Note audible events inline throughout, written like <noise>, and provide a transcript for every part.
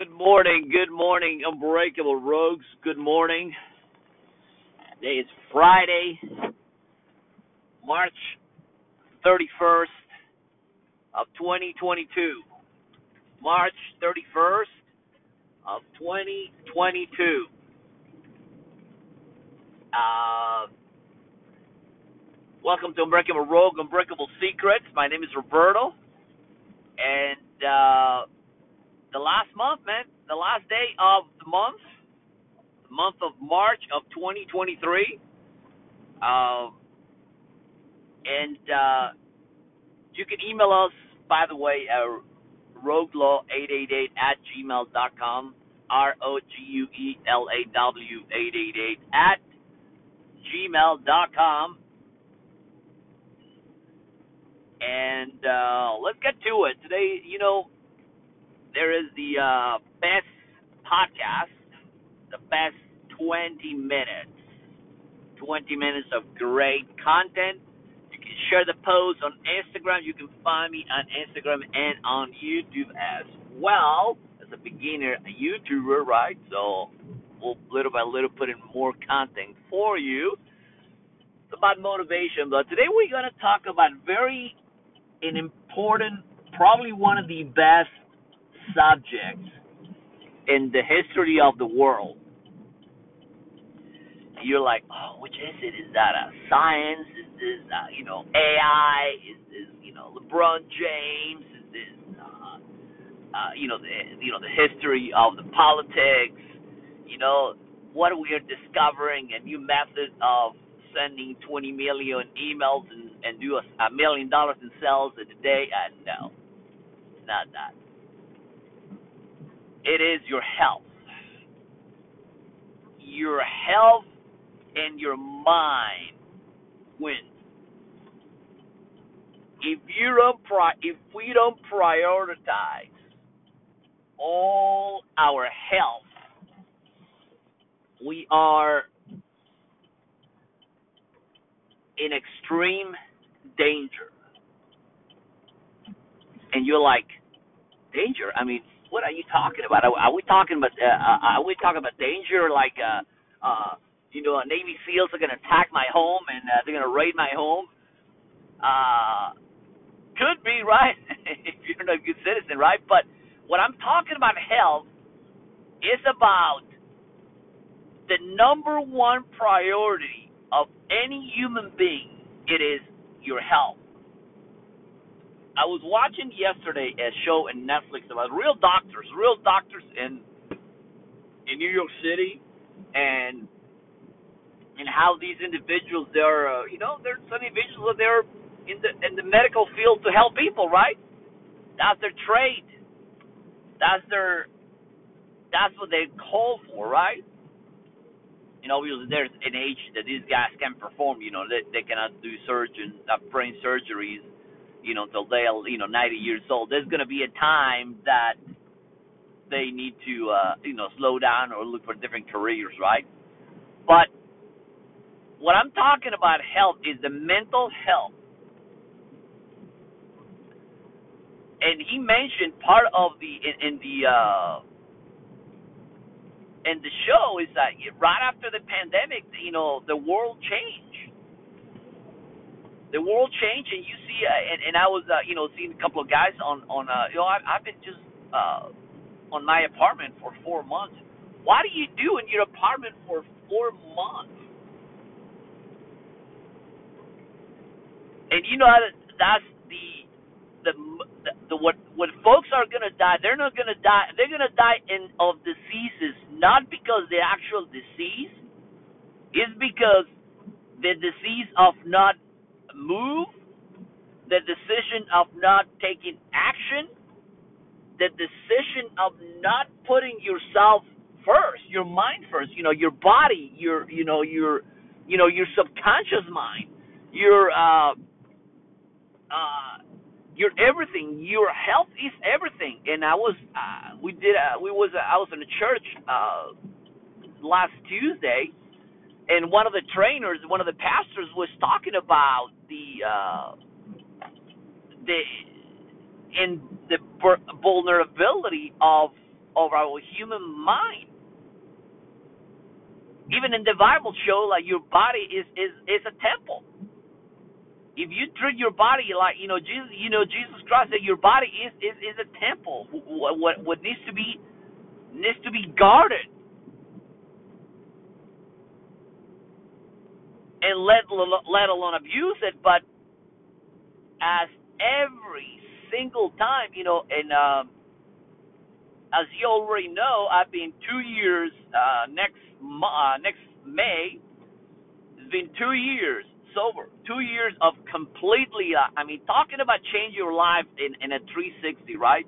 Good morning, good morning, Unbreakable Rogues. Good morning. Today is Friday, March 31st of 2022. March 31st of 2022. Uh, welcome to Unbreakable Rogue, Unbreakable Secrets. My name is Roberto, and uh, the last month, man, the last day of the month, the month of March of 2023. Um, and uh, you can email us, by the way, uh, roguelaw888 at gmail.com. R O G U E L A W 888 at gmail.com. And uh, let's get to it. Today, you know, there is the uh, best podcast, the best 20 minutes. 20 minutes of great content. You can share the post on Instagram. You can find me on Instagram and on YouTube as well. As a beginner a YouTuber, right? So we'll little by little put in more content for you. It's about motivation, but today we're gonna talk about very an important, probably one of the best subjects in the history of the world. You're like, oh, which is it? Is that a science? Is this, uh, you know, AI? Is this, you know, LeBron James? Is this, uh, uh, you know, the, you know, the history of the politics? You know, what we are discovering a new method of sending 20 million emails and, and do a, a million dollars in sales in a day? Uh, no, not that. It is your health. Your health and your mind wins. If you don't pri- if we don't prioritize all our health, we are in extreme danger. And you're like, danger? I mean, what are you talking about? Are, are we talking about uh, uh, are we talking about danger like uh uh you know Navy SEALs are gonna attack my home and uh, they're gonna raid my home? Uh, could be right <laughs> if you're not a good citizen, right? But what I'm talking about health is about the number one priority of any human being. It is your health. I was watching yesterday a show in Netflix about real doctors, real doctors in in New York City, and and how these individuals they're uh, you know there's some individuals that they're in the in the medical field to help people, right? That's their trade. That's their that's what they call for, right? You know, because there's an age that these guys can perform. You know, they they cannot do surgeon uh, brain surgeries you know, until they're, you know, 90 years old. There's going to be a time that they need to, uh, you know, slow down or look for different careers, right? But what I'm talking about health is the mental health. And he mentioned part of the in, in the uh in the show is that right after the pandemic, you know, the world changed the world changed, and you see, uh, and, and I was, uh, you know, seeing a couple of guys on on, uh, you know, I, I've been just uh, on my apartment for four months. What do you do in your apartment for four months? And you know that's the the the, the what what folks are gonna die. They're not gonna die. They're gonna die in of diseases not because the actual disease is because the disease of not move, the decision of not taking action, the decision of not putting yourself first, your mind first, you know, your body, your you know, your you know, your subconscious mind, your uh uh your everything, your health is everything. And I was uh we did uh, we was uh, I was in a church uh last Tuesday and one of the trainers, one of the pastors, was talking about the uh, the in the vulnerability of of our human mind. Even in the Bible show like your body is is is a temple. If you treat your body like you know Jesus, you know Jesus Christ said your body is is is a temple. What what, what needs to be needs to be guarded and let let alone abuse it. But as every single time, you know, and um, as you already know, I've been two years uh, next uh, next May. It's been two years sober, two years of completely. Uh, I mean, talking about change your life in in a 360, right?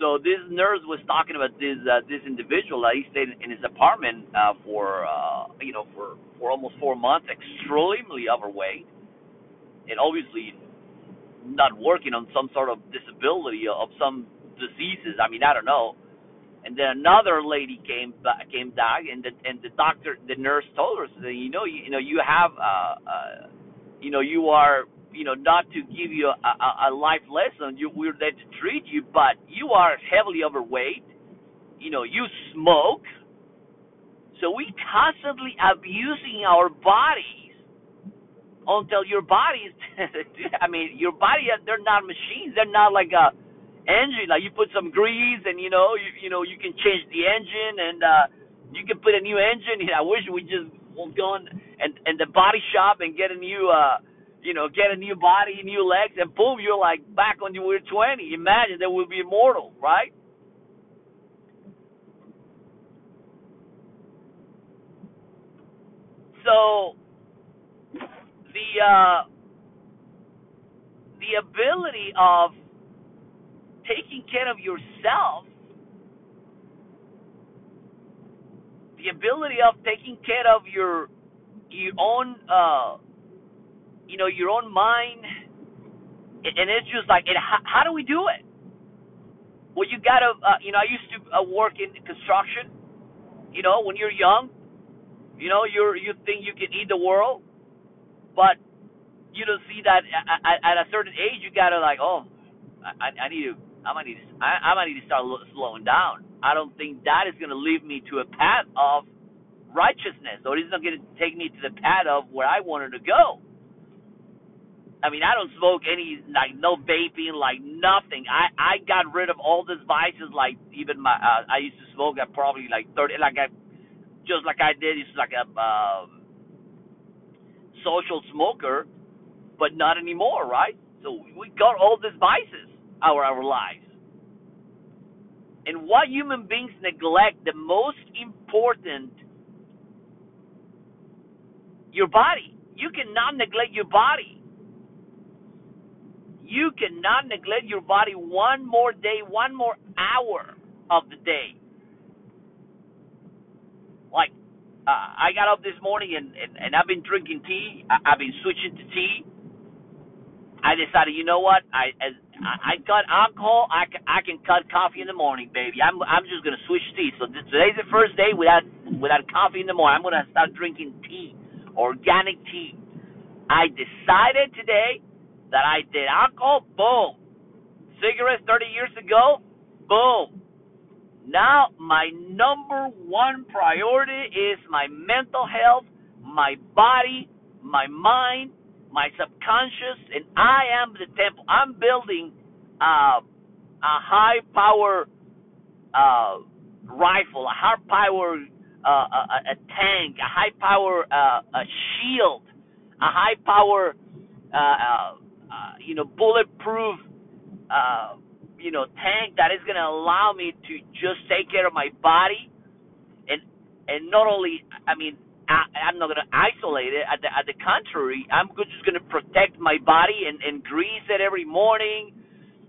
So this nurse was talking about this uh, this individual. Uh, he stayed in his apartment uh, for uh, you know for for almost four months, extremely overweight, and obviously not working on some sort of disability of some diseases. I mean, I don't know and then another lady came came back, and the and the doctor, the nurse told her, so, you know, you, you know, you have, uh, uh, you know, you are, you know, not to give you a, a, a life lesson. You we're there to treat you, but you are heavily overweight. You know, you smoke, so we constantly abusing our bodies until your bodies. <laughs> I mean, your body. They're not machines. They're not like a engine. Like you put some grease, and you know, you you know, you can change the engine, and uh, you can put a new engine. <laughs> I wish we just go on and and the body shop and get a new uh you know, get a new body, new legs, and boom, you're like back when you were 20. Imagine that would be immortal, right? So the uh, the ability of taking care of yourself, the ability of taking care of your your own uh you know your own mind and it's just like and how, how do we do it well you gotta uh, you know i used to uh, work in construction you know when you're young you know you're you think you can eat the world but you don't see that at, at a certain age you gotta like oh I, I need to I might need to, I, I might need to start slowing down. I don't think that is to lead me to a path of righteousness, or it's not to take me to the path of where I wanted to go. I mean, I don't smoke any like no vaping, like nothing. I I got rid of all these vices, like even my uh, I used to smoke at probably like thirty, like I just like I did, it's like a um, social smoker, but not anymore, right? So we got all these vices our our lives. And what human beings neglect the most important your body. You cannot neglect your body. You cannot neglect your body one more day, one more hour of the day. Like, uh, I got up this morning and, and, and I've been drinking tea. I, I've been switching to tea. I decided, you know what? I as I, I cut alcohol. I can, I can cut coffee in the morning, baby. I'm I'm just gonna switch tea. So today's the first day without without coffee in the morning. I'm gonna start drinking tea, organic tea. I decided today that I did alcohol. Boom. Cigarettes 30 years ago. Boom. Now my number one priority is my mental health, my body, my mind, my subconscious, and I am the temple. I'm building uh, a high power uh, rifle, a high power uh, a, a, tank, a high power uh, a shield, a high power uh, uh, uh, you know bulletproof you know tank that is going to allow me to just take care of my body and and not only I mean I, am not going to isolate it. At the, at the contrary, I'm just going to protect my body and, and grease it every morning,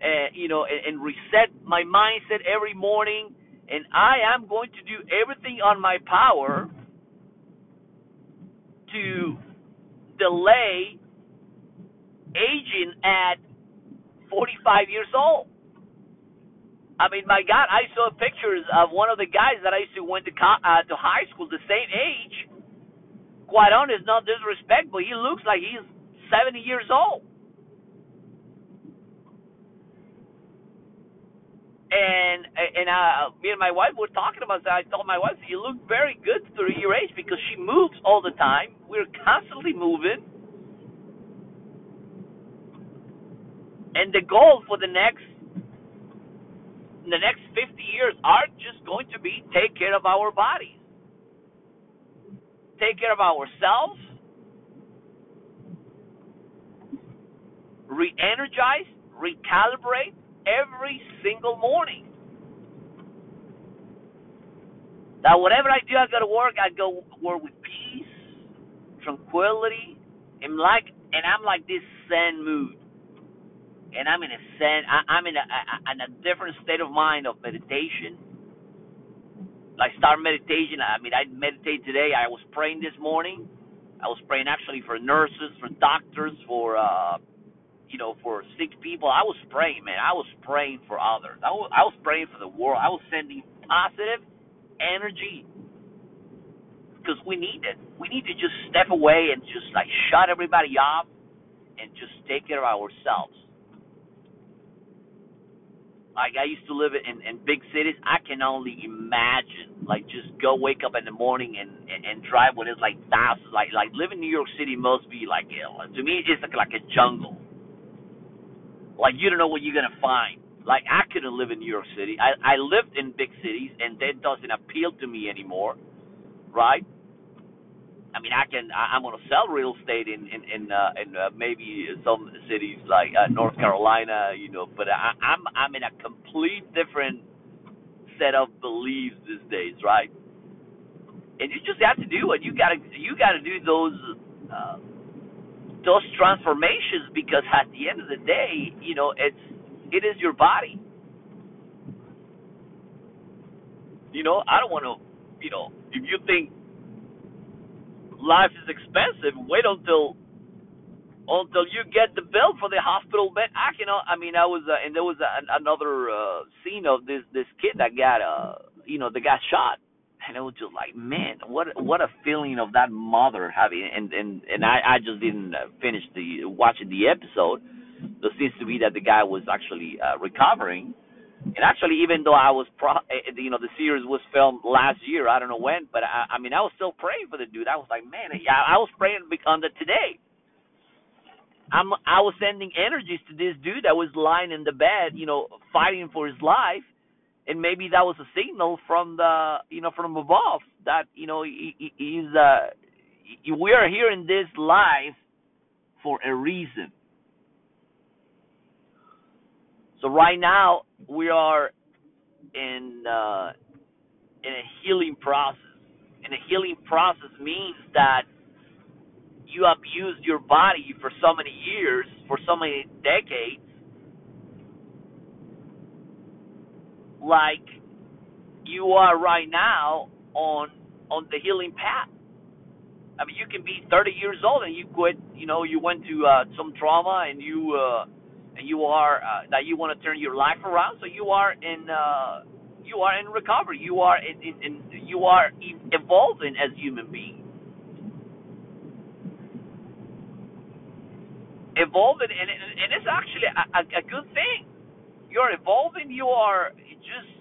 uh, you know, and, and reset my mindset every morning. And I am going to do everything on my power to delay aging at 45 years old. I mean, my God, I saw pictures of one of the guys that I used to went to co- uh, to high school, the same age, quite honest, not disrespectful, he looks like he's 70 years old. and and uh, me and my wife were talking about that. I told my wife, "You look very good for your age because she moves all the time. We're constantly moving." And the goal for the next the next 50 years are just going to be take care of our bodies. Take care of ourselves. Re-energize, recalibrate every single morning. Now, whatever I do, I go to work. I go work with peace, tranquility, and like, and I'm like this Zen mood and I'm in a I, I'm in a, a, in a different state of mind of meditation. I start meditation. I mean, I meditate today. I was praying this morning. I was praying actually for nurses, for doctors, for uh, you know, for sick people. I was praying, man. I was praying for others. I was, I was praying for the world. I was sending positive energy because we need it. We need to just step away and just like shut everybody off and just take care of ourselves. Like I used to live in in big cities. I can only imagine like just go wake up in the morning and and, and drive what is like thousands. Like like living in New York City must be like to me it's like like a jungle. Like you don't know what you're gonna find. Like I couldn't live in New York City. I I lived in big cities and that doesn't appeal to me anymore, right? I mean, I can. I, I'm to sell real estate in in in, uh, in uh, maybe some cities like uh, North Carolina, you know. But I, I'm I'm in a complete different set of beliefs these days, right? And you just have to do it. You gotta you gotta do those uh, those transformations because at the end of the day, you know, it's it is your body. You know, I don't want to. You know, if you think life is expensive. Wait until until you get the bill for the hospital bed. I can, I mean, I was, uh, and there was a, another uh, scene of this this kid that got, uh, you know, that got shot, and it was just like, man, what what a feeling of that mother having, and and and I I just didn't uh, finish the watching the episode. There seems to be that the guy was actually uh, recovering, and actually, even though I was, pro, eh, eh, you know, the series was filmed last year, I don't know when, but I, I mean, I was still praying for the dude. I was like, man, I, I was praying on the today. I'm, I was sending energies to this dude that was lying in the bed, you know, fighting for his life, and maybe that was a signal from the, you know, from above that, you know, he, he, he's, uh, we are here in this life for a reason so right now we are in uh, in a healing process. And a healing process means that you abused your body for so many years, for so many decades, like you are right now on on the healing path. I mean, you can be 30 years old and you quit. You know, you went to uh, some trauma and you uh, you are uh, that you want to turn your life around. So you are in uh, you are in recovery. You are in, in, in you are evolving as human beings. Evolving, and and it's actually a, a, a good thing. You're evolving. You are just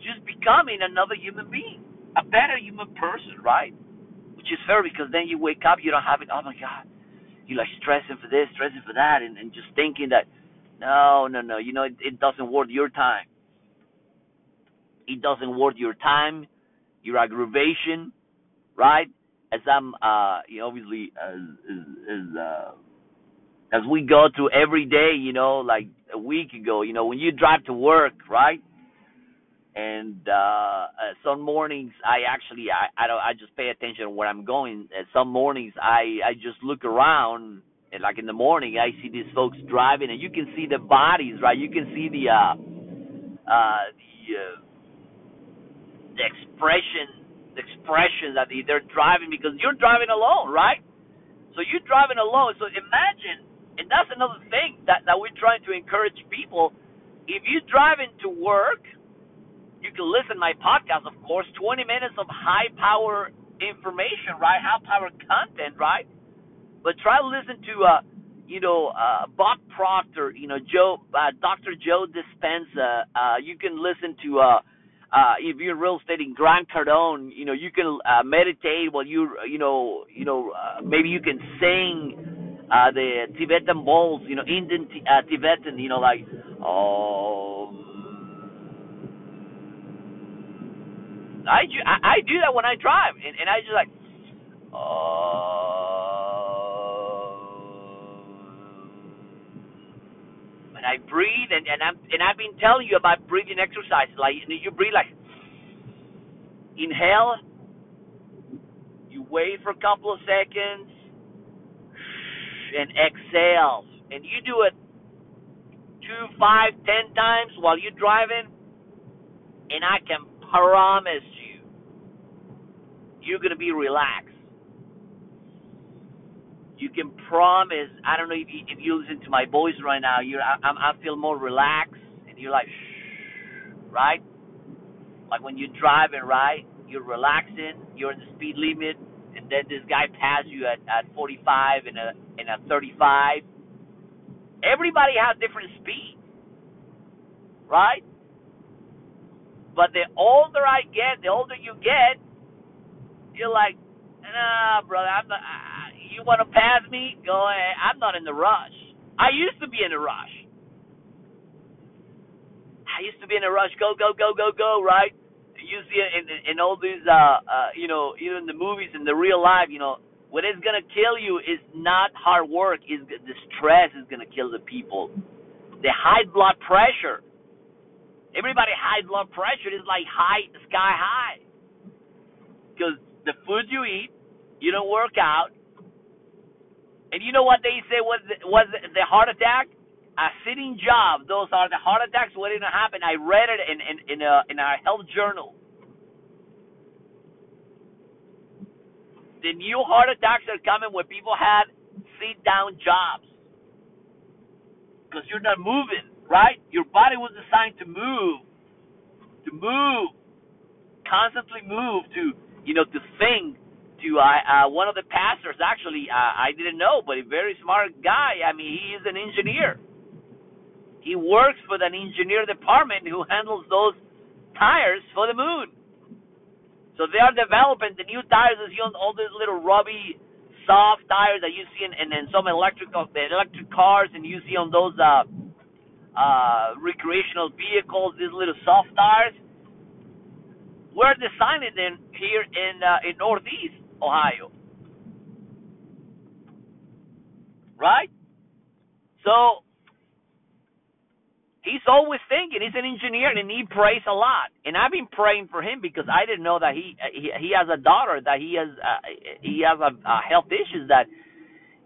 just becoming another human being, a better human person, right? Which is fair because then you wake up, you don't have it. Oh my God, you like stressing for this, stressing for that, and, and just thinking that no, no, no, you know, it, it doesn't worth your time. It doesn't worth your time, your aggravation, right? As I'm, uh, you know, obviously, as as, uh, as we go through every day, you know, like a week ago, you know, when you drive to work, right? And uh, uh, some mornings I actually I I don't I just pay attention where I'm going. Uh, some mornings I I just look around and like in the morning I see these folks driving and you can see the bodies right. You can see the uh uh the uh, the expression the expression that they, they're driving because you're driving alone right. So you're driving alone. So imagine and that's another thing that that we're trying to encourage people. If you're driving to work you can listen to my podcast, of course, 20 minutes of high power information, right? High power content, right? But try to listen to uh, you know, uh, Bob Proctor, you know, Joe, uh, Dr. Joe Dispenza. Uh, you can listen to, uh, uh, if you're real estate in Grant Cardone, you know, you can uh, meditate while you, you know, you know, uh, maybe you can sing uh, the Tibetan bowls, you know, Indian uh, Tibetan, you know, like, oh. I, I, I do that when I drive, and, and I just like, oh. and I breathe, and, and I'm and I've been telling you about breathing exercises. Like you breathe like inhale, you wait for a couple of seconds, and exhale, and you do it two, five, ten times while you're driving, and I can promise you, you're gonna be relaxed you can promise. I don't know if you, if you listen to my voice right now. You're I, I feel more relaxed, and you're like, shh, right? Like when you're driving, right? You're relaxing. You're in the speed limit, and then this guy passes you at at 45 and a and a 35. Everybody has different speed, right? But the older I get, the older you get, you're like, nah, brother, I'm not. I, you want to pass me? Go ahead. I'm not in the rush. I used to be in a rush. I used to be in a rush. Go, go, go, go, go. Right? You see it in, in all these, uh, uh, you know, even the movies and the real life. You know, what is gonna kill you is not hard work. Is the stress is gonna kill the people. The high blood pressure. Everybody high blood pressure is like high sky high. Because the food you eat, you don't work out, and you know what they say was the, was the heart attack? A sitting job. Those are the heart attacks waiting to happen. I read it in in in a in our health journal. The new heart attacks are coming when people had sit down jobs because you're not moving, right? Your body was designed to move, to move, constantly move, to you know, to think, to uh, uh, one of the pastors. Actually, uh, I didn't know, but a very smart guy. I mean, he is an engineer. He works for the engineer department who handles those tires for the moon. So they are developing the new tires. You see all these little rubby, soft tires that you see in, in, in some electrical electric cars, and you see on those uh, uh, recreational vehicles. These little soft tires. We're designing them here in uh, in Northeast Ohio. Right? So he's always thinking. He's an engineer and he prays a lot. And I've been praying for him because I didn't know that he he, he has a daughter that he has uh, he has a, a health issues that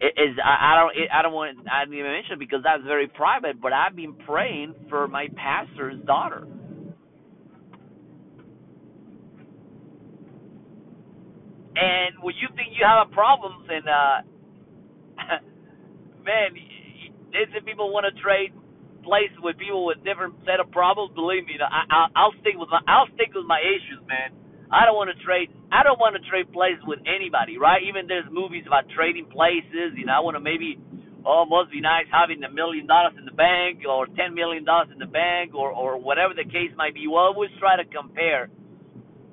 is I, I don't I don't want I didn't even mention because that's very private. But I've been praying for my pastor's daughter And when you think you have a problem, and uh, <laughs> man, some people want to trade places with people with different set of problems. Believe me, I, I, I'll stick with my I'll stick with my issues, man. I don't want to trade. I don't want to trade places with anybody, right? Even there's movies about trading places. You know, I want to maybe, oh, must be nice having a million dollars in the bank or ten million dollars in the bank or or whatever the case might be. Well, always try to compare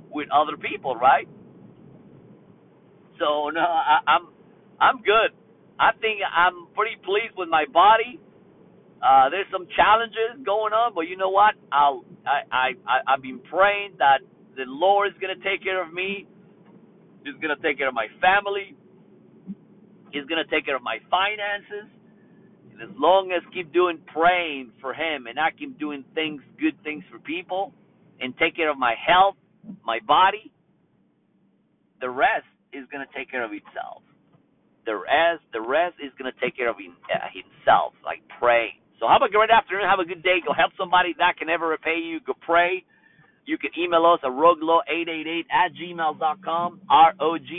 with other people, right? So no, I, I'm I'm good. I think I'm pretty pleased with my body. Uh, there's some challenges going on, but you know what? I'll I I, I I've been praying that the Lord is gonna take care of me. He's gonna take care of my family. He's gonna take care of my finances. And as long as keep doing praying for Him and I keep doing things, good things for people, and take care of my health, my body, the rest is going to take care of itself. The rest, the rest is going to take care of uh, himself, like praying. So have a great afternoon. Have a good day. Go help somebody that can never repay you. Go pray. You can email us at roguelaw888 at gmail.com, R-O-G-U-E-L-A-W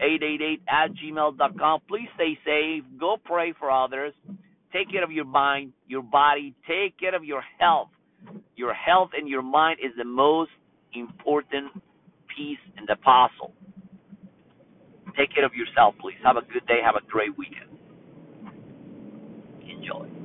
888 at gmail.com. Please stay safe. Go pray for others. Take care of your mind, your body. Take care of your health. Your health and your mind is the most important piece and the puzzle. Take care of yourself, please. Have a good day. Have a great weekend. enjoy.